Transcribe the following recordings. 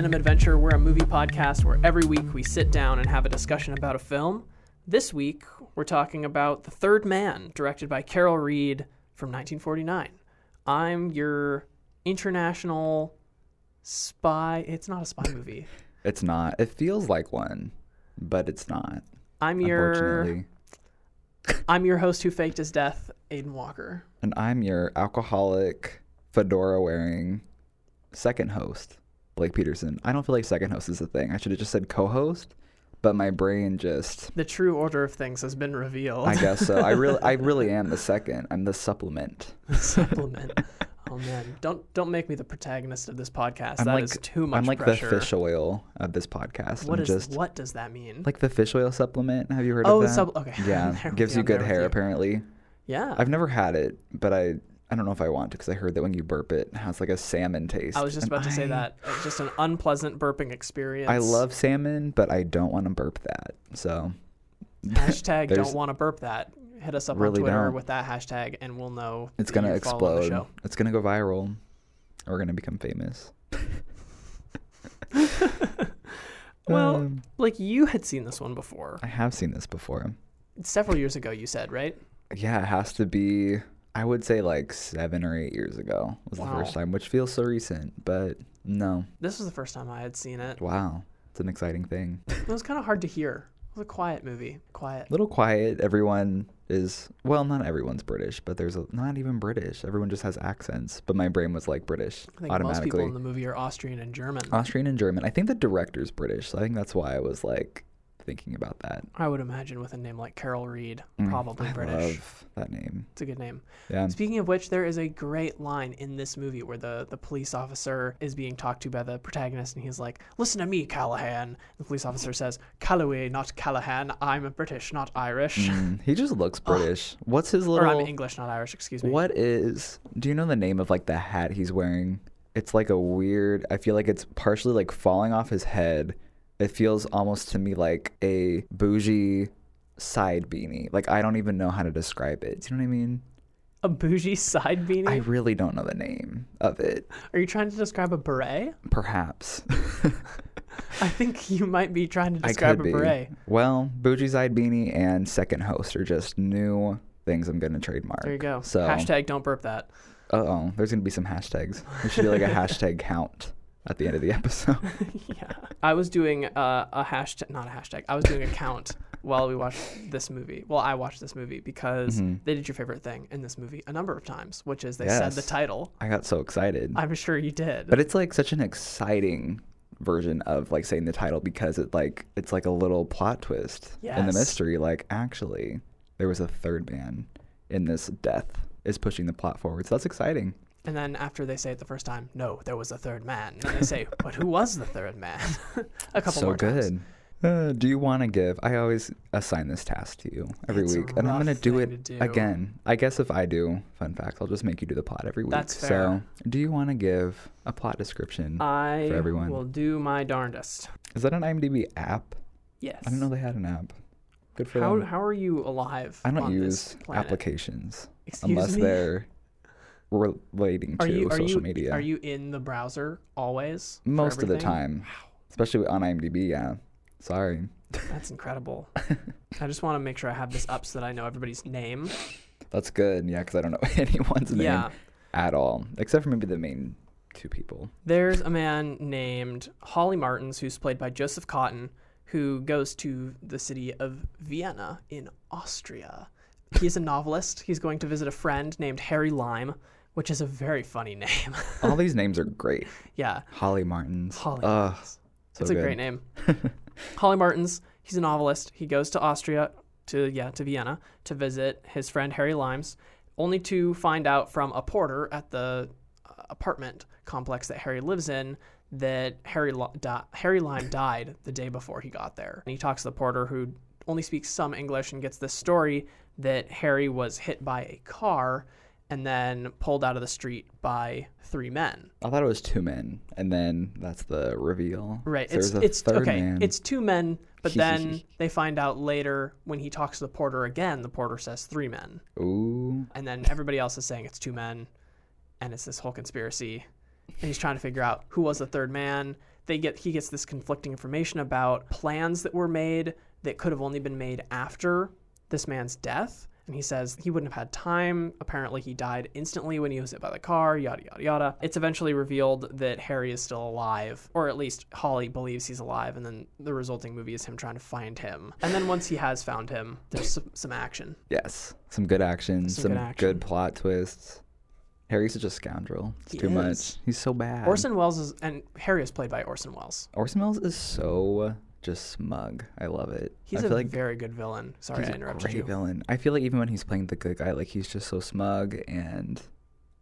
Cinema Adventure. We're a movie podcast where every week we sit down and have a discussion about a film. This week, we're talking about The Third Man, directed by Carol Reed from 1949. I'm your international spy. It's not a spy movie. It's not. It feels like one, but it's not. I'm your I'm your host who faked his death, Aiden Walker. And I'm your alcoholic, fedora wearing second host, Blake Peterson. I don't feel like second host is a thing. I should have just said co host, but my brain just. The true order of things has been revealed. I guess so. I really, I really am the second. I'm the supplement. Supplement. Oh man, don't don't make me the protagonist of this podcast. I'm That like is too much I'm like pressure. the fish oil of this podcast. What is just what does that mean? like the fish oil supplement. Have you heard Oh, of that? supp- okay. Yeah, gives you good hair you. apparently. yeah. I've never had it, but I I don't know if I want to because I heard that when you burp it, it has like a salmon taste. I was just and about to say I- that. It's just an unpleasant burping experience. I love salmon, but I don't want to burp that. So hashtag don't want to burp that. Hit us up Really on Twitter don't. with that hashtag, and we'll know it's gonna you're following the explode. It's gonna go viral. We're gonna become famous. Well, Um, like you had seen this one before I have seen this before. several years ago. You said right? Yeah, it has to be. I would say like seven or eight years ago was the first time, which feels so recent, but no. This was the first time I had seen it. Wow, it's an exciting thing. It was kind of hard to hear. It was a quiet movie. Quiet. little quiet. Everyone is well, not everyone's British, but there's a, not even British. Everyone just has accents. But my brain was like British I think most people automatically. in the movie are Austrian and German. Austrian and German. I think the director's British, so I think that's why I was like thinking about that. I would imagine with a name like Carol Reed, Mm, probably I British. love that name. It's a good name. Yeah. Speaking of which, there is a great line in this movie where the, the police officer is being talked to by the protagonist, and he's like, Listen to me, Callahan. The police officer says, Calloway, not Callahan. I'm a British, not Irish. Mm, he just looks British. What's his little. Or little? I'm English, not Irish, excuse me. What is? Do you know the name of like the hat he's wearing? It's like a weird. I feel like it's partially like falling off his head. It feels almost to me like a bougie side beanie. Like I don't even know how to describe it. Do you know what I mean? A bougie side beanie? I really don't know the name of it. Are you trying to describe a beret? Perhaps I think you might be trying to describe a be. beret. Well, bougie side beanie and second host are just new things I'm gonna trademark. There you go. So Hashtag don't burp that. Uh oh, there's gonna be some hashtags. We should do like a hashtag count at the end of the episode. yeah. I was doing uh, a hashtag, not a hashtag. I was doing a count while we watched this movie. Well, I watched this movie because Mhm. they did your favorite thing in this movie a number of times, which is they said the title. I got so excited. I'm sure you did. But it's like such an exciting version of like saying the title because it like it's like a little plot twist in the mystery. Like actually, there was a third man in this death is pushing the plot forward. So that's exciting. And then after they say it the first time, no, there was a third man. And they say, but who was the third man? a couple so more good. times. Uh, do you want to give? I always assign this task to you every It's week, and I'm gonna do it to do. again. I guess if I do, fun fact, I'll just make you do the plot every week. That's So, fair. do you want to give a plot description? I For everyone. I will do my darndest. Is that an IMDb app? Yes. I didn't know they had an app. Good for How, them. how are you alive? I don't on use this applications Excuse unless me? they're relating to you are social you media. are you in the browser always? Most of the time, especially on IMDb. Yeah. Sorry. That's incredible. I just want to make sure I have this up so that I know everybody's name. That's good. Yeah, because I don't know anyone's name Yeah. at all, except for maybe the main two people. There's a man named Holly Martins who's played by Joseph Cotten who goes to the city of Vienna in Austria. He's a novelist. He's going to visit a friend named Harry Lime, which is a very funny name. All these names are great. yeah. Holly Martins. Holly Ugh, Martins. so it's a great name. Holly Martins, he's a novelist. He goes to Austria, to yeah, to Vienna to visit his friend Harry Limes, only to find out from a porter at the uh, apartment complex that Harry lives in that Harry di- Harry Lime died the day before he got there. And he talks to the porter who only speaks some English and gets this story that Harry was hit by a car and then pulled out of the street by three men. I thought it was two men, and then that's the reveal. Right. It's it's third okay. man. It's two men, but then they find out later when he talks to the porter again, the porter says three men. Ooh. And then everybody else is saying it's two men and it's this whole conspiracy. And he's trying to figure out who was the third man. they get he gets this conflicting information about plans that were made that could have only been made after this man's death. And he says he wouldn't have had time. Apparently, he died instantly when he was hit by the car, yada, yada, yada. It's eventually revealed that Harry is still alive, or at least Holly believes he's alive, and then the resulting movie is him trying to find him. And then once he has found him, there's some, some action. Yes, some good action, Some some, good good, plot twists. Harry's such a scoundrel. It's He too is. much. He's so bad. Orson Welles is, and Harry is played by Orson Welles. Orson Welles is so just smug. I love it. He's I a like very good villain. Sorry, he's I a interrupted great you. villain. I feel like even when he's playing the good guy, like he's just so smug, and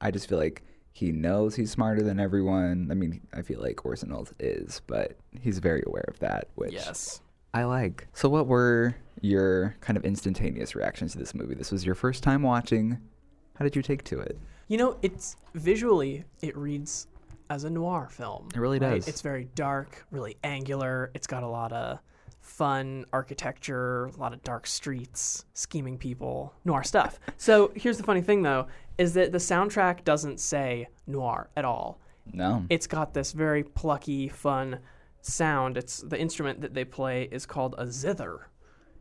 I just feel like he knows he's smarter than everyone. I mean, I feel like Orson Welles is, but he's very aware of that, which Yes. I like. So, what were your kind of instantaneous reactions to this movie? This was your first time watching. How did you take to it? You know, it's visually it reads as a noir film. It really right? does. It's very dark, really angular. It's got a lot of fun architecture, a lot of dark streets, scheming people, noir stuff. So here's the funny thing though, is that the soundtrack doesn't say noir at all. No. It's got this very plucky, fun sound. It's the instrument that they play is called a zither.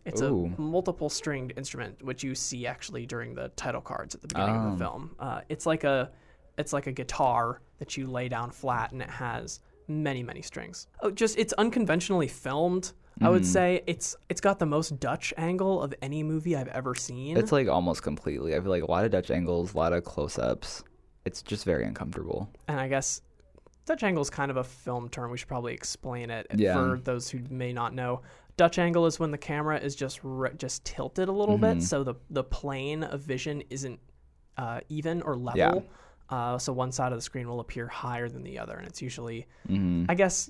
It's Ooh. a multiple stringed instrument, which you see actually during the title cards at the beginning of Oh. the film. Uh, it's like a, it's like a guitar that you lay down flat, and it has many, many strings. Oh, just it's unconventionally filmed. I would Mhm. say it's it's got the most Dutch angle of any movie I've ever seen. It's like almost completely. I feel like a lot of Dutch angles, a lot of close ups. It's just very uncomfortable. and I guess Dutch angle is kind of a film term. We should probably explain it Yeah. for those who may not know. Dutch angle is when the camera is just re- just tilted a little bit, Mhm. so the the plane of vision isn't uh, even or level. Yeah. Uh, so one side of the screen will appear higher than the other, and it's usually, hmm I guess,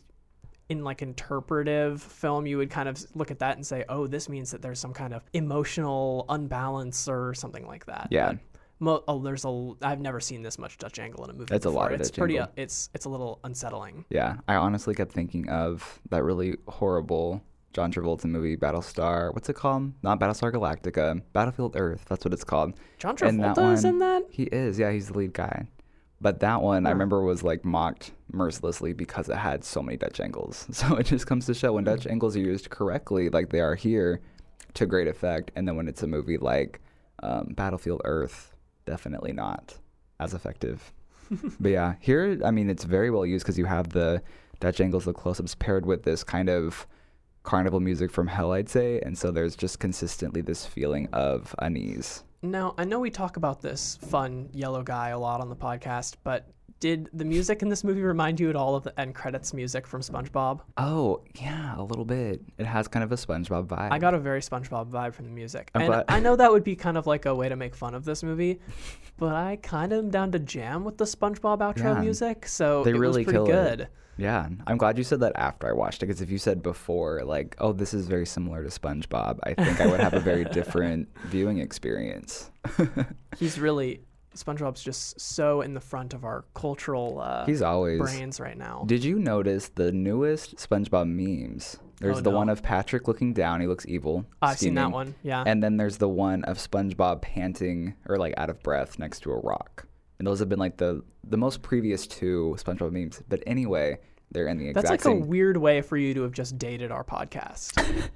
in like interpretive film, you would kind of look at that and say, "Oh, this means that there's some kind of emotional unbalance or something like that." Yeah. But Mo- oh, there's a. I've never seen this much Dutch angle in a movie. That's a lot of It's Dutch pretty. Uh, it's it's a little unsettling. Yeah. I honestly kept thinking of that really horrible John Travolta movie, Battlestar. What's it called? Not Battlestar Galactica. Battlefield Earth. That's what it's called. John Travolta is in that. He is. Yeah, he's the lead guy. But that one I remember was like mocked mercilessly because it had so many Dutch angles. So it just comes to show when Hmm. Dutch angles are used correctly, like they are here, to great effect. And then when it's a movie like um, Battlefield Earth, definitely not as effective. but yeah, here, I mean, it's very well used because you have the Dutch angles, the close ups paired with this kind of carnival music from hell, I'd say. And so there's just consistently this feeling of unease. Now I know we talk about this fun yellow guy a lot on the podcast, but did the music in this movie remind you at all of the end credits music from SpongeBob? Oh, yeah, a little bit. It has kind of a SpongeBob vibe. I got a very SpongeBob vibe from the music, I'm and glad- I know that would be kind of like a way to make fun of this movie, but I kind of am down to jam with the SpongeBob outro Yeah. music, so They it really was pretty kill it. good. Yeah, I'm glad you said that after I watched it because if you said before, like, oh, this is very similar to SpongeBob, I think I would have a very different viewing experience. He's really SpongeBob's just so in the front of our cultural uh, He's always. brains right now. Did you notice the newest SpongeBob memes? There's Oh, the one of Patrick looking down, he looks evil. I've seen that one. Yeah. And then there's the one of SpongeBob panting or like out of breath next to a rock. And those have been like the the most previous two SpongeBob memes. But anyway, they're in the exact same. That's like same a weird way for you to have just dated our podcast.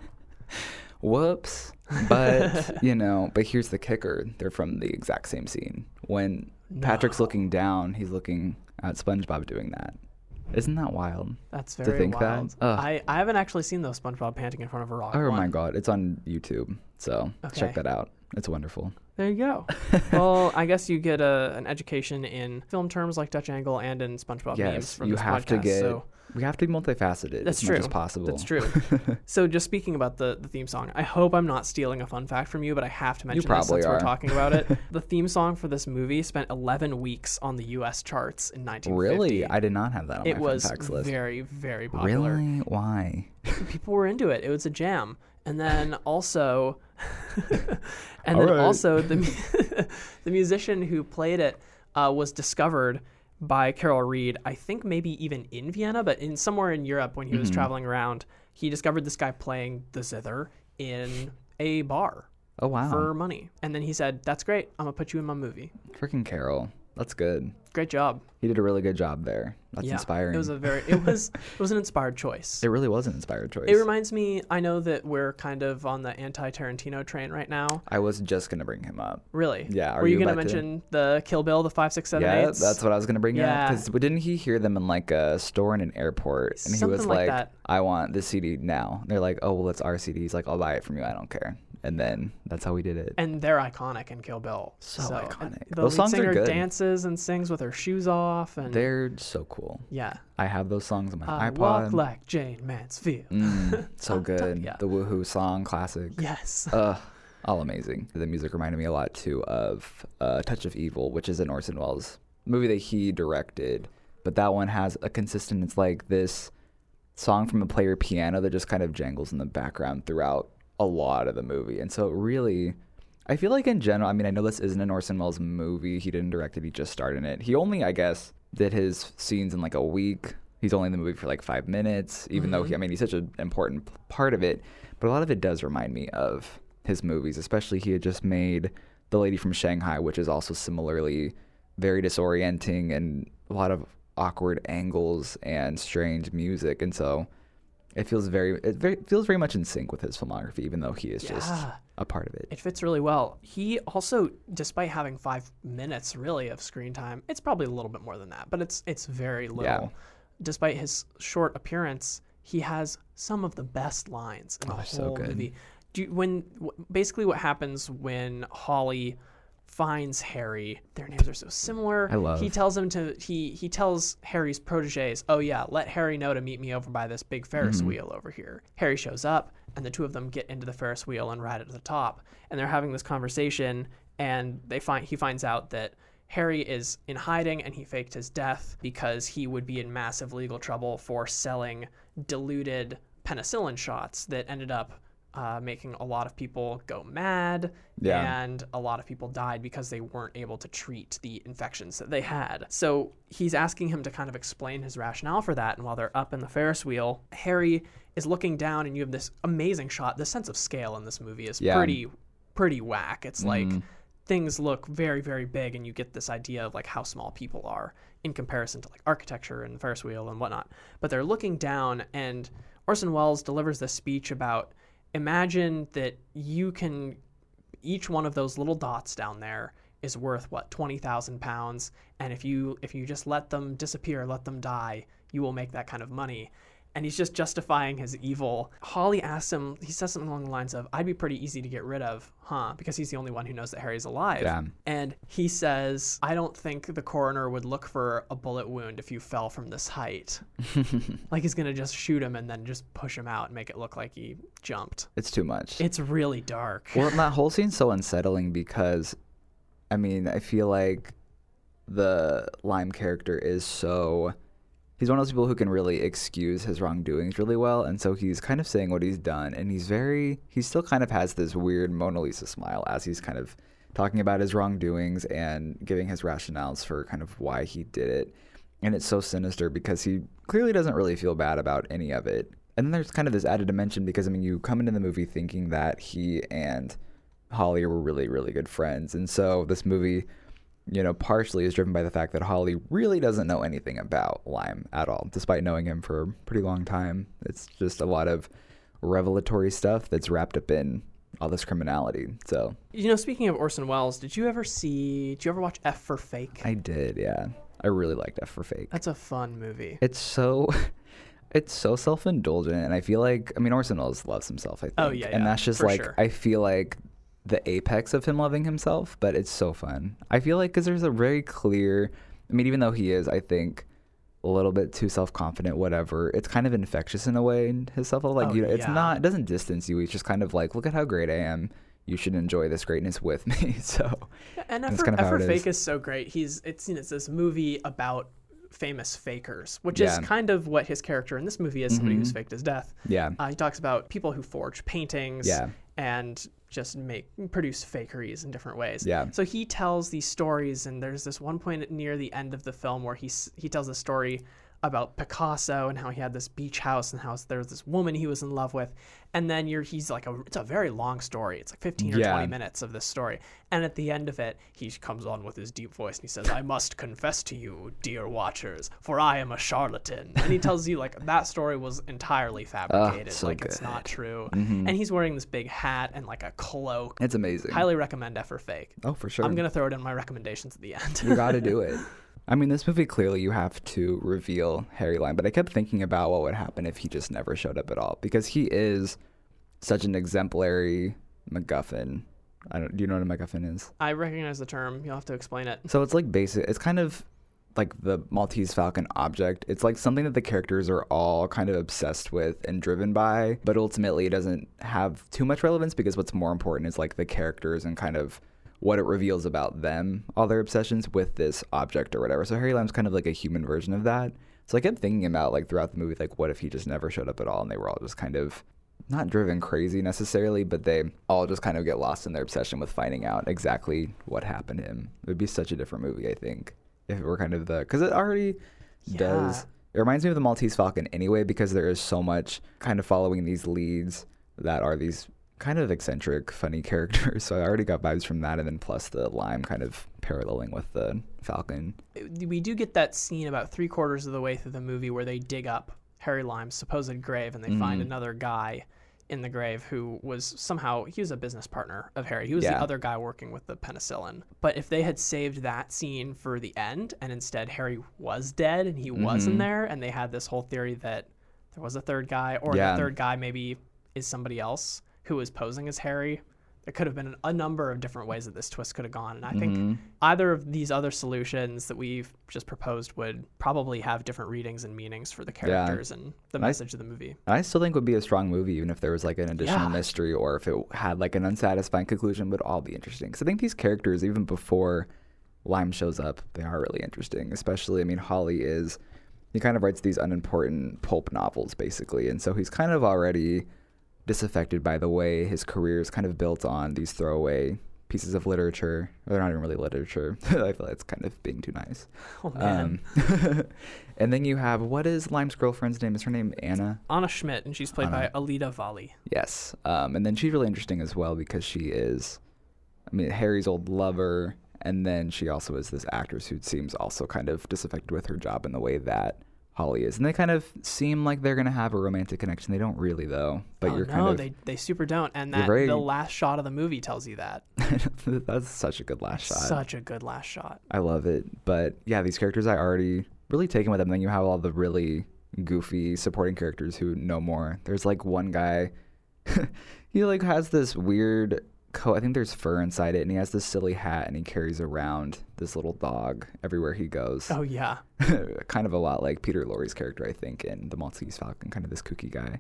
Whoops. But, you know, but here's the kicker. They're from the exact same scene. When Patrick's looking down, he's looking at SpongeBob doing that. Isn't that wild? That's very to think that. wild. Ugh. I, I haven't actually seen those SpongeBob panting in front of a rock. Oh one. my god, it's on YouTube. So Okay. check that out. It's wonderful. There you go. well, I guess you get a, an education in film terms like Dutch angle and in SpongeBob memes yes, from you this have podcast. to get. So We have to be multifaceted That's as much true. as possible. that's true. so just speaking about the, the theme song, I hope I'm not stealing a fun fact from you, but I have to mention this since we're talking about it. the theme song for this movie spent 11 weeks on the U.S. charts in 1950. Really, I did not have that on it my was fun facts list. very, very popular. Really? Why? people were into it. It was a jam. And then also, and All then right. also the the musician who played it uh, was discovered by Carol Reed. I think maybe even in Vienna, but in somewhere in Europe when he was Mhm. traveling around, he discovered this guy playing the zither in a bar Oh wow, for money. And then he said, "That's great. I'm gonna put you in my movie." freaking Carol. That's good. Great job. He did a really good job there. That's yeah, inspiring. It was a very it was it was an inspired choice. it really was an inspired choice. It reminds me. I know that we're kind of on the anti-Tarantino train right now. I was just gonna bring him up. Really? Yeah, Were you, you gonna about to? mention the Kill Bill, the five, six, seven, yeah, eights? that's what I was gonna bring Yeah. up. Because didn't he hear them in like a store in an airport, and he was like like, that. "I want the CD now." And they're like, "Oh, well, it's our CD." He's like, "I'll buy it from you. I don't care." And then that's how we did it. and they're iconic in Kill Bill. So and iconic. The Those lead songs are singer good. dances and sings with her shoes off, and They're so cool. yeah, I have those songs on my iPod. I iPod. walk like Jayne Mansfield. Mm, so good. yeah. The Woohoo song, classic. Yes. Ugh, all amazing. The music reminded me a lot too of uh, Touch of Evil, which is an Orson Welles movie that he directed, but that one has a consistent. It's like this song from a player piano that just kind of jangles in the background throughout a lot of the movie, and so it really. I feel like in general, I mean, I know this isn't an Orson Welles movie. He didn't direct it. He just starred in it. He only, I guess, did his scenes in like a week. He's only in the movie for like five minutes, even though he, mm-hmm. I mean, he's such an important part of it. But a lot of it does remind me of his movies, especially he had just made The Lady from Shanghai, which is also similarly very disorienting and a lot of awkward angles and strange music. And so it feels very, it very, feels very much in sync with his filmography, even though he is just a part of it. It fits really well. He also, despite having five minutes really of screen time, it's probably a little bit more than that, but it's it's very little. Yeah. Despite his short appearance, he has some of the best lines in the Oh, whole so good. movie. Do you, when w- basically what happens when Holly finds Harry? Their names are so similar. I love- He tells him to he he tells Harry's proteges, "Oh yeah, let Harry know to meet me over by this big Ferris Mm-hmm. wheel over here." Harry shows up, and the two of them get into the Ferris wheel and ride it to the top, and they're having this conversation, and they find he finds out that Harry is in hiding and he faked his death because he would be in massive legal trouble for selling diluted penicillin shots that ended up uh, making a lot of people go mad Yeah. and a lot of people died because they weren't able to treat the infections that they had. So he's asking him to kind of explain his rationale for that. And while they're up in the Ferris wheel, Harry is looking down, and you have this amazing shot. The sense of scale in this movie is Yeah. pretty, pretty whack. It's like Mhm. things look very, very big, and you get this idea of like how small people are in comparison to like architecture and Ferris wheel and whatnot. But they're looking down, and Orson Welles delivers this speech about imagine that you can each one of those little dots down there is worth what 20,000 pounds. And if you if you just let them disappear let them die you will make that kind of money and he's just justifying his evil holly asks him he says something along the lines of i'd be pretty easy to get rid of huh because he's the only one who knows that harry's alive Yeah. and he says i don't think the coroner would look for a bullet wound if you fell from this height like he's gonna just shoot him and then just push him out and make it look like he jumped It's too much. it's really dark Well, that whole scene's so unsettling because, I mean, I feel like the Lime character is so. He's one of those people who can really excuse his wrongdoings really well, and so he's kind of saying what he's done, and he's very. He still kind of has this weird Mona Lisa smile as he's kind of talking about his wrongdoings and giving his rationales for kind of why he did it. And it's so sinister because he clearly doesn't really feel bad about any of it. And then there's kind of this added dimension because, I mean, you come into the movie thinking that he and Holly were really, really good friends. And so this movie, you know, partially is driven by the fact that Holly really doesn't know anything about Lime at all, despite knowing him for a pretty long time. It's just a lot of revelatory stuff that's wrapped up in all this criminality. So You know, speaking of Orson Welles, did you ever see? Did you ever watch F for Fake? I did, yeah. I really liked F for Fake. That's a fun movie. It's so. It's so self-indulgent, and I feel like I mean Orson Welles loves himself. I oh, think, Oh, yeah, and yeah, that's just like sure. I feel like the apex of him loving himself, but it's so fun. I feel like because there's a very clear. I mean, even though he is, I think, a little bit too self-confident. Whatever, it's kind of infectious in a way. in His self, like Oh, you know, it's yeah. not. It doesn't distance you. It's just kind of like, look at how great I am. You should enjoy this greatness with me. so And That's F for, kind of F how for it Fake is. is so great. He's it's you know, it's this movie about famous fakers, which Yeah. Mm-hmm. is kind of what his character in this movie is. Somebody who's faked his death. yeah, Uh, he talks about people who forge paintings Yeah. and just make produce fakeries in different ways. Yeah. So he tells these stories, and there's this one point near the end of the film where he he tells a story about Picasso and how he had this beach house and how there was this woman he was in love with. And then you're he's like a it's a very long story. It's like 15 or Yeah. 20 minutes of this story. And at the end of it, he comes on with his deep voice and he says, "I must confess to you, dear watchers, for I am a charlatan." And he tells you like that story was entirely fabricated, so like it's good. Mm-hmm. not true. And he's wearing this big hat and like a cloak. It's amazing. Highly recommend F for Fake. oh, for sure. I'm gonna throw it in my recommendations at the end. you got to do it. I mean, this movie clearly you have to reveal Harry Lime, but I kept thinking about what would happen if he just never showed up at all because he is such an exemplary MacGuffin. I don't. Do you know what a MacGuffin is? I recognize the term. You'll have to explain it. So it's like basic. It's kind of like the Maltese Falcon object. It's like something that the characters are all kind of obsessed with and driven by, but ultimately it doesn't have too much relevance because what's more important is like the characters and kind of what it reveals about them, all their obsessions with this object or whatever. So Harry Lime's kind of like a human version of that. So I kept thinking about like throughout the movie, like what if he just never showed up at all and they were all just kind of not driven crazy necessarily, but they all just kind of get lost in their obsession with finding out exactly what happened to him. It would be such a different movie, I think, if it were kind of the because it already does. It reminds me of the Maltese Falcon anyway, because there is so much kind of following these leads that are these kind of eccentric, funny character. So I already got vibes from that, and then plus the lime kind of paralleling with the Falcon. we do get that scene about three quarters of the way through the movie where they dig up Harry Lime's supposed grave and they find Mm. another guy in the grave who was somehow he was a business partner of Harry. He was the other guy working with the penicillin. But if they had saved that scene for the end and instead Harry was dead and he wasn't Mhm. there and they had this whole theory that there was a third guy or Yeah. the third guy maybe is somebody else who was posing as Harry. There could have been a number of different ways that this twist could have gone. And I think Mhm. either of these other solutions that we've just proposed would probably have different readings and meanings for the characters and the And I- message of the movie. I still think would be a strong movie, even if there was like an additional Yeah. mystery or if it had like an unsatisfying conclusion, would all be interesting. Because I think these characters, even before Lime shows up, they are really interesting. Especially, I mean, Holly is he kind of writes these unimportant pulp novels basically, and so he's kind of already disaffected by the way his career is kind of built on these throwaway pieces of literature. They're not even really literature. I feel like it's kind of being too nice. Oh man, Um, and then you have what is Lime's girlfriend's name? Is her name Anna? Anna Schmidt, and she's played Anna. by Alida Valli. Yes. Um, and then she's really interesting as well because she is, I mean, Harry's old lover. And then she also is this actress who seems also kind of disaffected with her job in the way that Holly is. And they kind of seem like they're going to have a romantic connection. They don't really, though. But oh, you're no, kind of. they they super don't, and that very- the last shot of the movie tells you that. that's such a good last shot. Such a good last shot. I love it. But yeah, these characters I already really taken with them. Then you have all the really goofy supporting characters who know more. There's like one guy, he like has this weird coat. I think there's fur inside it, and he has this silly hat, and he carries around this little dog everywhere he goes. Oh yeah, kind of a lot like Peter Lorre's character, I think, in The Maltese Falcon, kind of this kooky guy.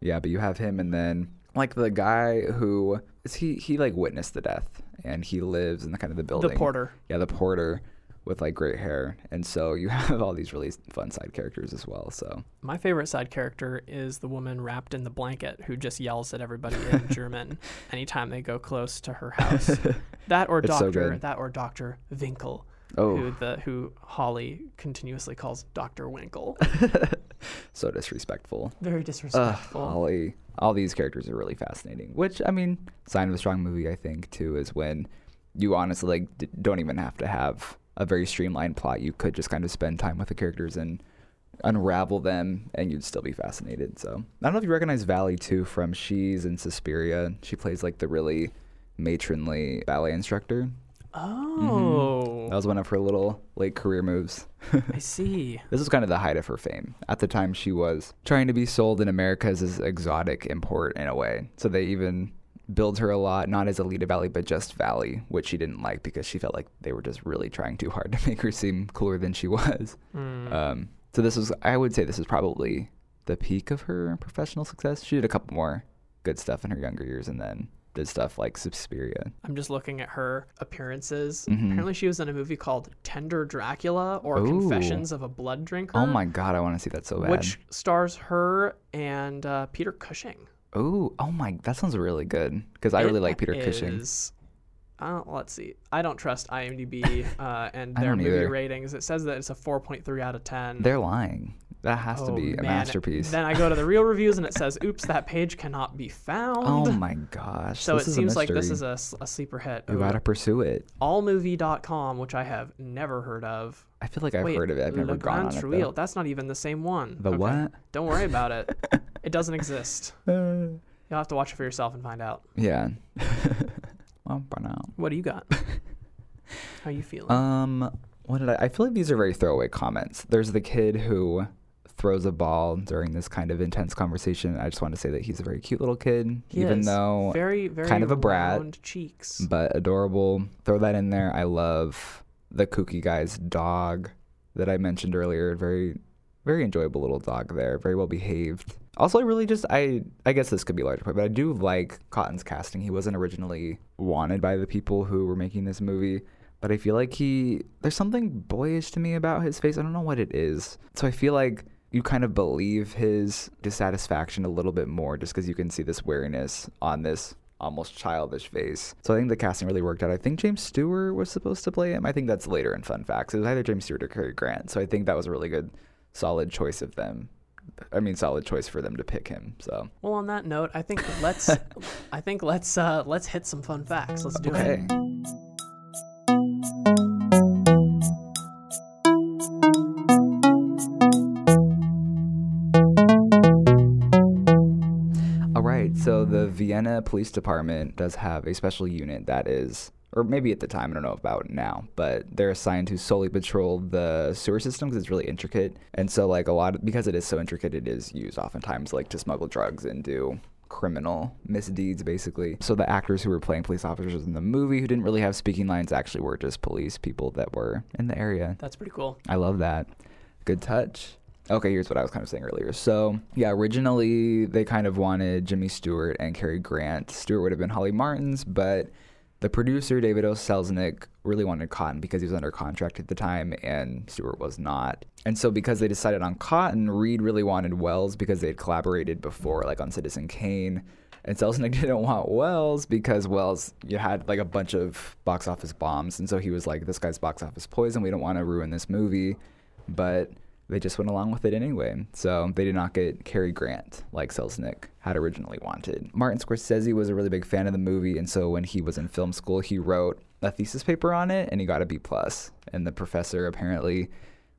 Yeah, but you have him, and then like the guy who is he? He like witnessed the death, and he lives in the kind of the building. the porter. Yeah, the porter with like great hair, and so you have all these really fun side characters as well. So My favorite side character is the woman wrapped in the blanket who just yells at everybody in German anytime they go close to her house. That or It's Doctor, good. that or Doctor Winkle, oh, who the who Holly continuously calls Doctor Winkle. so disrespectful. Very disrespectful. Holly. All these characters are really fascinating. Which I mean, sign of a strong movie, I think, too, is when you honestly like d- don't even have to have a very streamlined plot. You could just kind of spend time with the characters and unravel them, and you'd still be fascinated. So I don't know if you recognize Valli too from She's in Suspiria. She plays like the really matronly ballet instructor. oh, mm-hmm. That was one of her little late career moves. I see. This was kind of the height of her fame. At the time, she was trying to be sold in America as this exotic import in a way. So they even billed her a lot, not as Alida Valli, but just Valli, which she didn't like because she felt like they were just really trying too hard to make her seem cooler than she was. Mm. Um, so this was, I would say, this is probably the peak of her professional success. She did a couple more good stuff in her younger years, and then did stuff like Suspiria. I'm just looking at her appearances. Mhm. Apparently, she was in a movie called Tender Dracula or Ooh. Confessions of a Blood Drinker. Oh my god, I want to see that so bad. Which stars her and uh, Peter Cushing. Oh, oh my, that sounds really good because I really like Peter Cushing. Uh, let's see. I don't trust IMDb uh, and their movie either. ratings. It says that it's a 4.3 out of 10. They're lying. That has to Oh, be a man. masterpiece. Then I go to the real reviews and it says, "Oops, that page cannot be found." oh my gosh. so this it seems a like this is a sleeper hit. You Ooh. gotta pursue it. Allmovie.com, which I have never heard of. I feel like I've Wait, heard of it. I've never Le gone Grand on it. Though. That's not even the same one. The Okay. what? Don't worry about it. it doesn't exist. You'll have to watch it for yourself and find out. yeah. Well, for now. What do you got? How you feeling? Um, what did I? I feel like these are very throwaway comments. There's the kid who throws a ball during this kind of intense conversation. I just want to say that he's a very cute little kid, He even is. though very, very kind of a brat, cheeks. but adorable. Throw that in there. I love the kooky guy's dog that I mentioned earlier. Very, very enjoyable little dog there. Very well behaved. Also, I really just I I guess this could be a larger point, but I do like Cotten's casting. He wasn't originally wanted by the people who were making this movie, but I feel like he there's something boyish to me about his face. I don't know what it is. So I feel like you kind of believe his dissatisfaction a little bit more just because you can see this weariness on this almost childish face. So I think the casting really worked out. I think James Stewart was supposed to play him. I think that's later in Fun Facts. It was either James Stewart or Cary Grant. So I think that was a really good, solid choice of them. I mean, solid choice for them to pick him. So Well, on that note, I think let's, I think let's, uh, let's hit some fun facts. Let's do okay. it. All right. So the Vienna Police Department does have a special unit that is, or maybe at the time, I don't know about now, but they're assigned to solely patrol the sewer system because it's really intricate. And so, like, a lot of, because it is so intricate, it is used oftentimes, like, to smuggle drugs and do criminal misdeeds, basically. So the actors who were playing police officers in the movie who didn't really have speaking lines actually were just police people that were in the area. That's pretty cool. I love that. Good touch. Okay, here's what I was kind of saying earlier. So, yeah, originally they kind of wanted Jimmy Stewart and Cary Grant. Stewart would have been Holly Martins, but the producer, David O. Selznick, really wanted Cotten because he was under contract at the time and Stewart was not. And so, because they decided on Cotten, Reed really wanted Welles because they had collaborated before, like on Citizen Kane. And Selznick didn't want Welles because Welles you had like a bunch of box office bombs, and so he was like, "This guy's box office poison. We don't want to ruin this movie." But they just went along with it anyway. So they did not get Cary Grant like Selznick had originally wanted. Martin Scorsese was a really big fan of the movie, and so when he was in film school, he wrote a thesis paper on it, and he got a B plus. And the professor apparently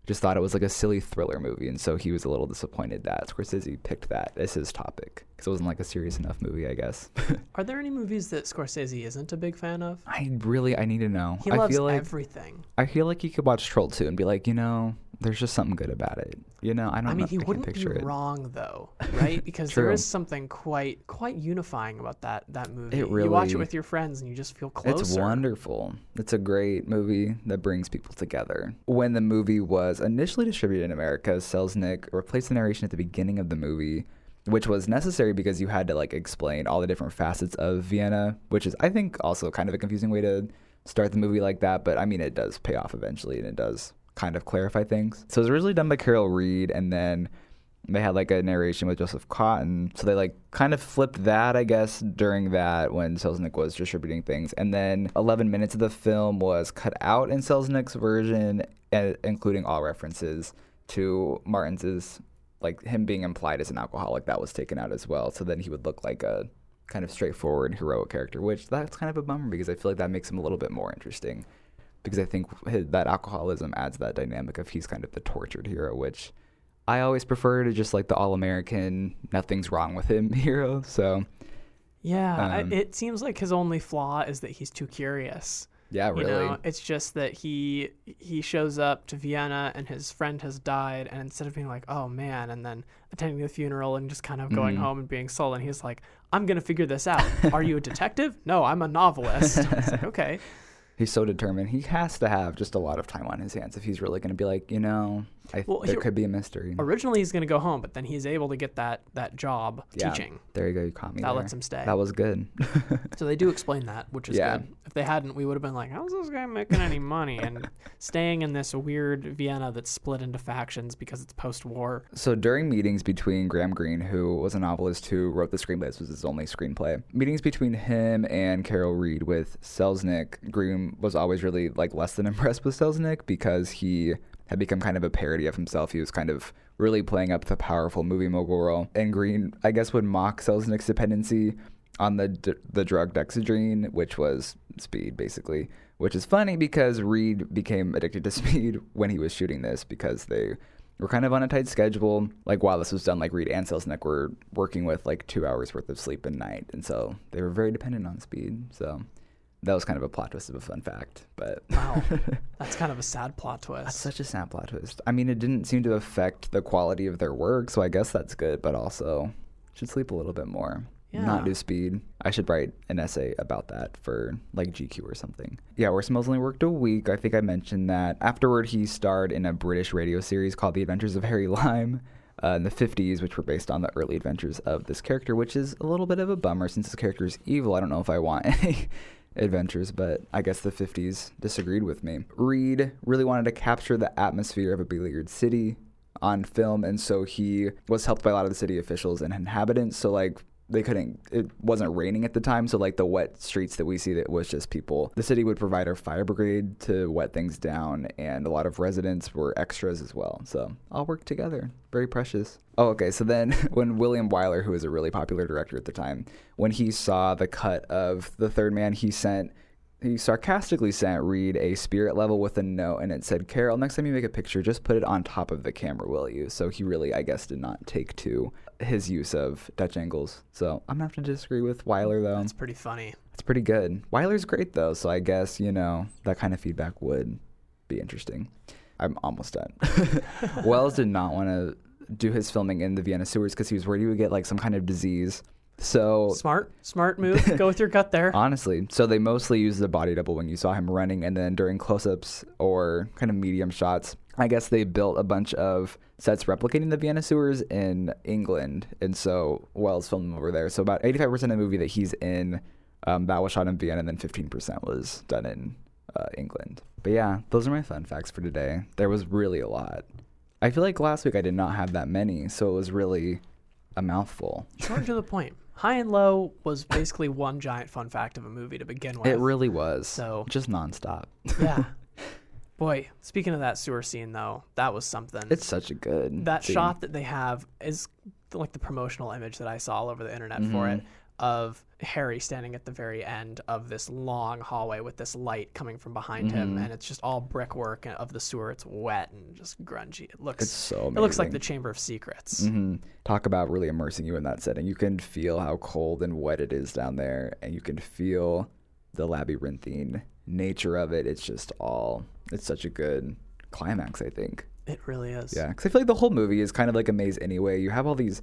just thought it was like a silly thriller movie, and so he was a little disappointed that Scorsese picked that as his topic because it wasn't like a serious enough movie, I guess. Are there any movies that Scorsese isn't a big fan of? I really I need to know. He I loves feel like everything. I feel like you could watch Troll 2 and be like, you know, there's just something good about it. You know, I don't I mean, know. he I wouldn't be it. wrong though, right? Because there is something quite quite unifying about that that movie. It you watch it with your friends and you just feel closer. It's wonderful. It's a great movie that brings people together. When the movie was initially distributed in America, Selznick replaced the narration at the beginning of the movie, which was necessary because you had to like explain all the different facets of Vienna, which is I think also kind of a confusing way to start the movie like that, but I mean it does pay off eventually and it does kind of clarify things. So it was originally done by Carol Reed and then they had like a narration with Joseph Cotten. So they like kind of flipped that, I guess, during that when Selznick was distributing things. And then 11 minutes of the film was cut out in Selznick's version, including all references to Martin's, like him being implied as an alcoholic. That was taken out as well. So then he would look like a kind of straightforward heroic character, which that's kind of a bummer because I feel like that makes him a little bit more interesting. Because I think his, that alcoholism adds that dynamic of he's kind of the tortured hero, which I always prefer to just like the all American, nothing's wrong with him hero. So Yeah, I, Um, it seems like his only flaw is that he's too curious. yeah, You really. know, it's just that he he shows up to Vienna and his friend has died, and instead of being like, "Oh man," and then attending the funeral and just kind of going Mhm. home and being sullen, he's like, "I'm gonna figure this out. Are you a detective? No, I'm a novelist." like, okay, He's so determined. He has to have just a lot of time on his hands if he's really going to be like, you know, I, Well, there he- could be a mystery. Originally, he's going to go home, but then he's able to get that that job Yeah. teaching. There you go. You caught me. That there. lets him stay. That was good. So they do explain that, which is Yeah. good. If they hadn't, we would have been like, "How's this guy making any money?" And staying in this weird Vienna that's split into factions because it's post-war. So during meetings between Graham Greene, who was a novelist who wrote the screenplay, this was his only screenplay. Meetings between him and Carol Reed with Selznick, Greene was always really like less than impressed with Selznick because he had become kind of a parody of himself. He was kind of really playing up the powerful movie mogul role, and Greene, I guess, would mock Selznick's dependency on the d- the drug dexedrine, which was speed, basically. Which is funny because Reed became addicted to speed when he was shooting this because they were kind of on a tight schedule. Like while this was done, like Reed and Selznick were working with like two hours worth of sleep a night, and so they were very dependent on speed. So that was kind of a plot twist of a fun fact, but Wow, that's kind of a sad plot that's twist. such a sad plot twist. I mean, it didn't seem to affect the quality of their work, so I guess that's good. But also, should sleep a little bit more. Yeah. Not do speed. I should write an essay about that for like GQ or something. Yeah, Orson Welles only worked a week. I think I mentioned that. Afterward, he starred in a British radio series called The Adventures of Harry Lime. Uh, in the 50s, which were based on the early adventures of this character, which is a little bit of a bummer since this character is evil. I don't know if I want any adventures, but I guess the 50s disagreed with me. Reed really wanted to capture the atmosphere of a beleaguered city on film, and so he was helped by a lot of the city officials and inhabitants. So, like, they couldn't it wasn't raining at the time. So like the wet streets that we see that was just people the city would provide a fire brigade to wet things down and a lot of residents were extras as well. So all worked together. Very precious. Oh okay. So then when william wyler who was a really popular director at the time when he saw the cut of the third man he sent he sarcastically sent Reed a spirit level with a note, and it said, "Carol, next time you make a picture, just put it on top of the camera, will you?" So he really, I guess, did not take to his use of Dutch angles. So I'm gonna have to disagree with Wyler, though. That's pretty funny. It's pretty good. Wyler's great though, so I guess you know that kind of feedback would be interesting. I'm almost done. Welles did not want to do his filming in the Vienna sewers because he was worried he would get like some kind of disease. So Smart, smart move. Go with your gut there. Honestly, so they mostly used the body double when you saw him running, and then during close-ups or kind of medium shots, I guess they built a bunch of sets replicating the Vienna sewers in England, and so Welles filmed them over there. So about 85% of the movie that he's in, um, that was shot in Vienna, and then 15% was done in uh, England. But yeah, those are my fun facts for today. There was really a lot. I feel like last week I did not have that many, so it was really a mouthful. Short to the point. High and Low was basically one giant fun fact of a movie to begin with. It really was. So- just nonstop. yeah. Boy, speaking of that sewer scene though, that was something. It's such a good that scene. shot that they have is like the promotional image that I saw all over the internet for Mm-hmm. it of Harry standing at the very end of this long hallway with this light coming from behind Mm-hmm. him, and it's just all brickwork of the sewer. It's wet and just grungy. It looks It's so It looks like the. Chamber of Secrets. hmm Talk about really immersing you in that setting. You can feel how cold and wet it is down there, and you can feel the labyrinthine nature of it. It's just all. It's such a good climax. I think. It really is. Yeah, because I feel like the whole movie is kind of like a maze anyway. You have all these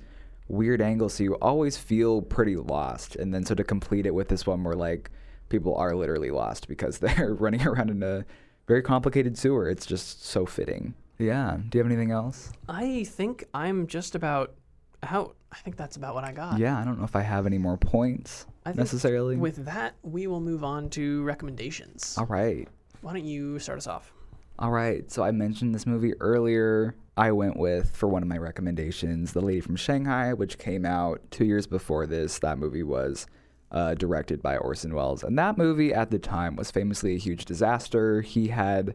weird angles, so you always feel pretty lost. And then so to complete it with this one where like people are literally lost because they're running around in a very complicated sewer. It's just so fitting. Yeah. Do you have anything else? I think I'm just about out. I think that's about what I got. Yeah, I don't know if I have any more points necessarily. With that, we will move on to recommendations. all right. Why don't you start us off? All right. So I mentioned this movie earlier. I went with, for one of my recommendations, The Lady from Shanghai, which came out two years before this. That movie was uh, directed by Orson Welles. And that movie at the time was famously a huge disaster. He had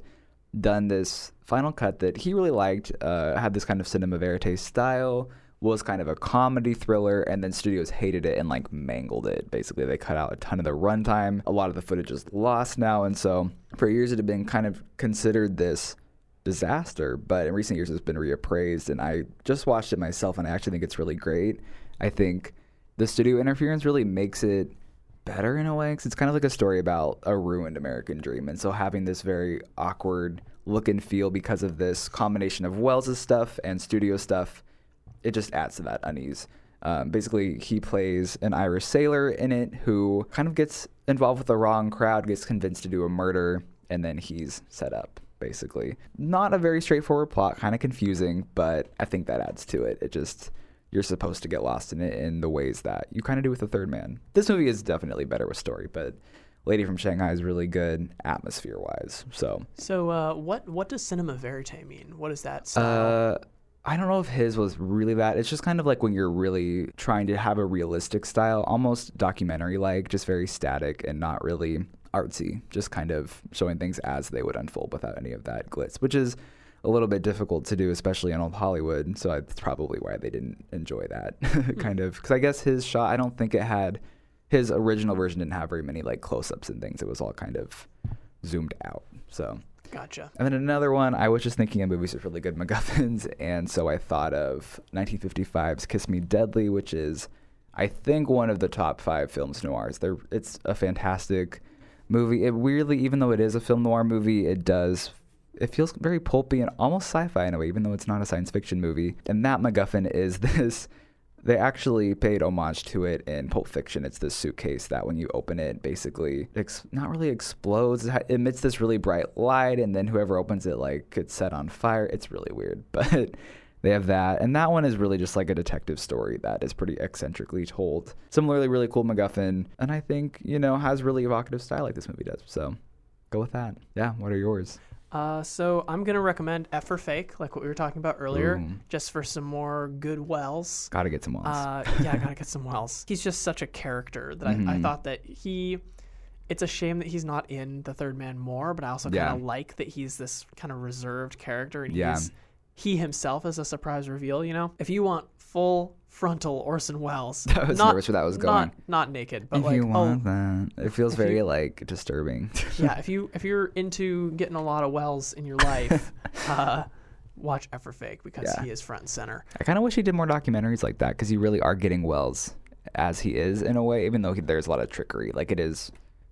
done this final cut that he really liked, uh, had this kind of cinema verite style, was kind of a comedy thriller, and then studios hated it and like mangled it. Basically, they cut out a ton of the runtime. A lot of the footage is lost now, and so for years it had been kind of considered this disaster. But in recent years, it's been reappraised, and I just watched it myself, and I actually think it's really great. I think the studio interference really makes it better in a way because it's kind of like a story about a ruined American dream. And so having this very awkward look and feel because of this combination of Welles's stuff and studio stuff, it just adds to that unease. Um, basically, he plays an Irish sailor in it who kind of gets involved with the wrong crowd, gets convinced to do a murder, and then he's set up. Basically, not a very straightforward plot, kind of confusing, but I think that adds to it. It just you're supposed to get lost in it in the ways that you kind of do with the third man. This movie is definitely better with story, but Lady from Shanghai is really good atmosphere wise. So, So, uh, what what does cinema verite mean? What is that style? uh, I don't know if his was really that. It's just kind of like when you're really trying to have a realistic style, almost documentary like, just very static and not really artsy, just kind of showing things as they would unfold without any of that glitz, which is a little bit difficult to do, especially in old Hollywood. So that's probably why they didn't enjoy that hmm. kind of. Because I guess his shot, I don't think it had his original version didn't have very many like close-ups and things. It was all kind of zoomed out. So gotcha. and then another one, I was just thinking of movies with really good MacGuffins, and so I thought of 1955's Kiss Me Deadly, which is, I think, one of the top five films noirs. There, it's a fantastic movie. It weirdly, even though it is a film noir movie, it does. It feels very pulpy and almost sci-fi in a way, even though it's not a science fiction movie. And that MacGuffin is this. They actually paid homage to it in Pulp Fiction. It's this suitcase that when you open it, basically, ex- not really explodes. It emits this really bright light, and then whoever opens it, like, gets set on fire. It's really weird. But they have that. And that one is really just like a detective story that is pretty eccentrically told. Similarly, really cool MacGuffin. And I think, you know, has really evocative style like this movie does. So go with that. Yeah. What are yours? Uh, so I'm gonna recommend F for Fake, like what we were talking about earlier, just for some more good Welles. Gotta get some Welles. Uh, yeah, I gotta get some Welles. He's just such a character that I, I Mhm. thought that he. It's a shame that he's not in the Third Man more, but I also kind Yeah. of like that he's this kind of reserved character, and Yeah. he's he himself is a surprise reveal. You know, if you want full frontal Orson Welles, I was not, nervous where that was not going. not naked, but if like you oh want that. It feels very, you- like, disturbing. yeah, if you if you're into getting a lot of Welles in your life, uh, watch F because Yeah. he is front and center. I kind of wish he did more documentaries like that because you really are getting Welles as he is in a way, even though he, there's a lot of trickery. Like it is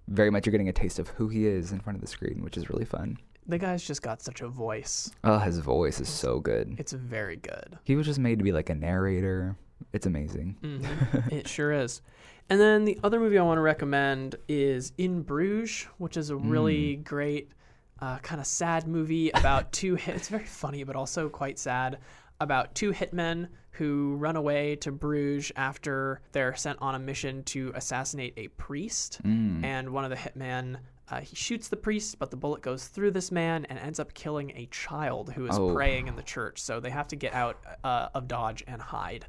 very much you're getting a taste of who he is in front of the screen, which is really fun. The guy's just got such a voice. Oh, his voice is so good. It's very good. He was just made to be like a narrator. It's amazing. Mhm. it sure is. And then the other movie I want to recommend is In Bruges, which is a really great, uh, kind of sad movie about two hit. It's very funny, but also quite sad about two hitmen who run away to Bruges after they're sent on a mission to assassinate a priest. Mm. And one of the hitmen. Uh, he shoots the priest, but the bullet goes through this man and ends up killing a child who is Oh. praying in the church. So they have to get out uh, of Dodge and hide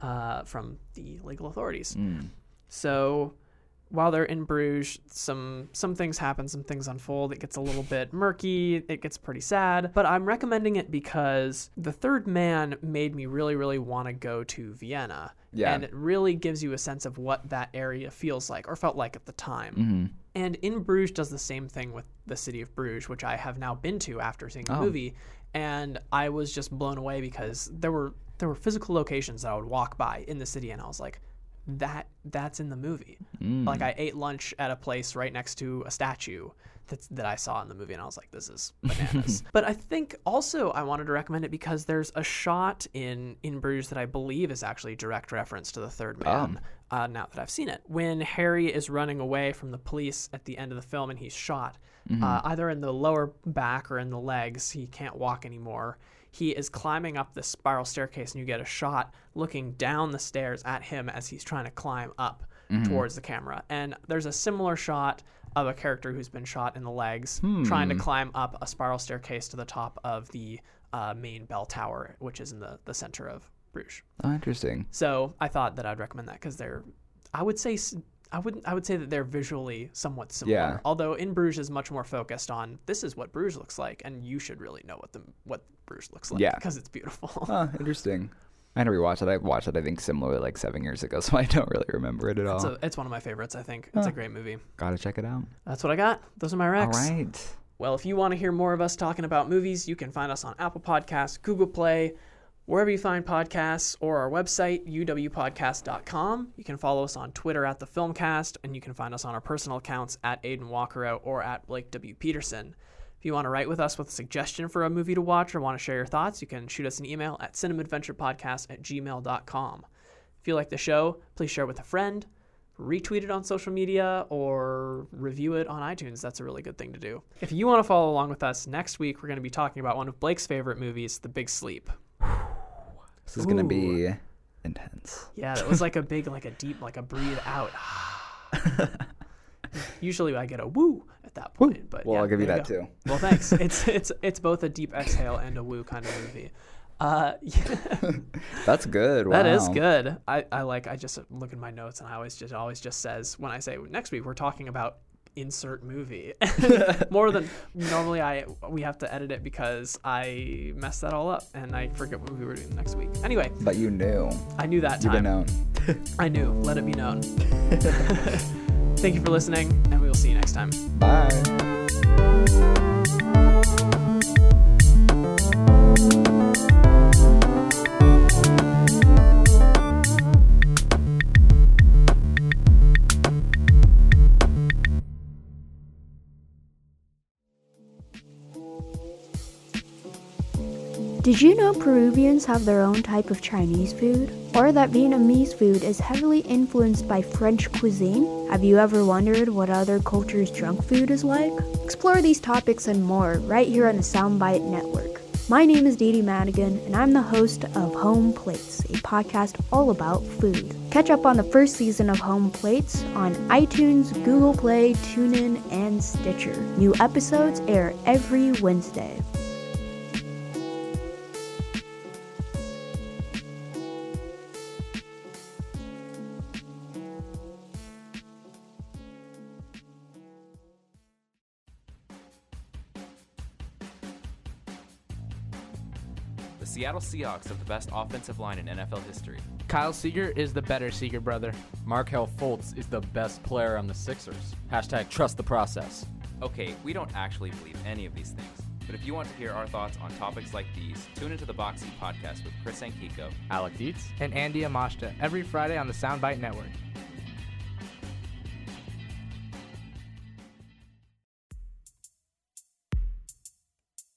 uh, from the legal authorities. Mm. So while they're in Bruges, some some things happen, some things unfold. It gets a little bit murky. It gets pretty sad. But I'm recommending it because the third man made me really, really want to go to Vienna. Yeah. And it really gives you a sense of what that area feels like or felt like at the time. And In Bruges does the same thing with the city of Bruges, which I have now been to after seeing the Oh. movie, and I was just blown away because there were there were physical locations that I would walk by in the city, and I was like, that that's in the movie. Mm. Like I ate lunch at a place right next to a statue that's, that I saw in the movie, and I was like, this is bananas. but I think also I wanted to recommend it because there's a shot in in Bruges that I believe is actually direct reference to the Third Man. Uh, now that I've seen it, when Harry is running away from the police at the end of the film and he's shot, uh, either in the lower back or in the legs, he can't walk anymore. He is climbing up this spiral staircase, and you get a shot looking down the stairs at him as he's trying to climb up towards the camera. And there's a similar shot of a character who's been shot in the legs trying to climb up a spiral staircase to the top of the uh, main bell tower, which is in the, the center of Bruges. Oh, interesting. So I thought that I'd recommend that because they're, I would say, I would I would say that they're visually somewhat similar. Yeah. Although in Bruges is much more focused on this is what Bruges looks like, and you should really know what the what Bruges looks like. Yeah. Because it's beautiful. Oh, interesting. I had never rewatched it. I watched it, I think, similarly like seven years ago, so I don't really remember it at all. it's, a, it's one of my favorites. I think it's a great movie. Gotta check it out. That's what I got. Those are my recs. All right. Well, if you want to hear more of us talking about movies, you can find us on Apple Podcasts, Google Play, wherever you find podcasts, or our website, uwpodcast.com. You can follow us on Twitter at the Filmcast, and you can find us on our personal accounts at Aiden Walkerout or at Blake W. Peterson. If you want to write with us with a suggestion for a movie to watch or want to share your thoughts, you can shoot us an email at cinemaadventurepodcast at gmail.com. If you like the show, please share it with a friend, retweet it on social media, or review it on iTunes. That's a really good thing to do. If you want to follow along with us, next week we're going to be talking about one of Blake's favorite movies, The Big Sleep. This is gonna be intense. Yeah, that was like a big, like a deep, like a breathe out. Usually I get a woo at that point, but Well, yeah, I'll give you that go. too. Well, thanks. It's it's it's both a deep exhale and a woo kind of movie. Uh, yeah, That's good. that is good. I, I like. I just look at my notes and I always just always just says when I say next week we're talking about insert movie more than normally I we have to edit it because I messed that all up and I forget what we were doing next week. Anyway, But you knew. I knew that time. known. I knew. Let it be known. Thank you for listening, and we will see you next time. Bye. Did you know Peruvians have their own type of Chinese food? Or that Vietnamese food is heavily influenced by French cuisine? Have you ever wondered what other cultures' junk food is like? Explore these topics and more right here on the Soundbite Network. My name is Dee Dee Madigan, and I'm the host of Home Plates, a podcast all about food. Catch up on the first season of Home Plates on iTunes, Google Play, TuneIn, and Stitcher. New episodes air every Wednesday. Seattle Seahawks have the best offensive line in NFL history. Kyle Seager is the better Seager brother. Markelle Fultz is the best player on the Sixers. Hashtag trust the process. Okay, we don't actually believe any of these things. But if you want to hear our thoughts on topics like these, tune into the Boxing Podcast with Chris and Kiko. Alec Dietz. And Andy Amashta every Friday on the Soundbite Network.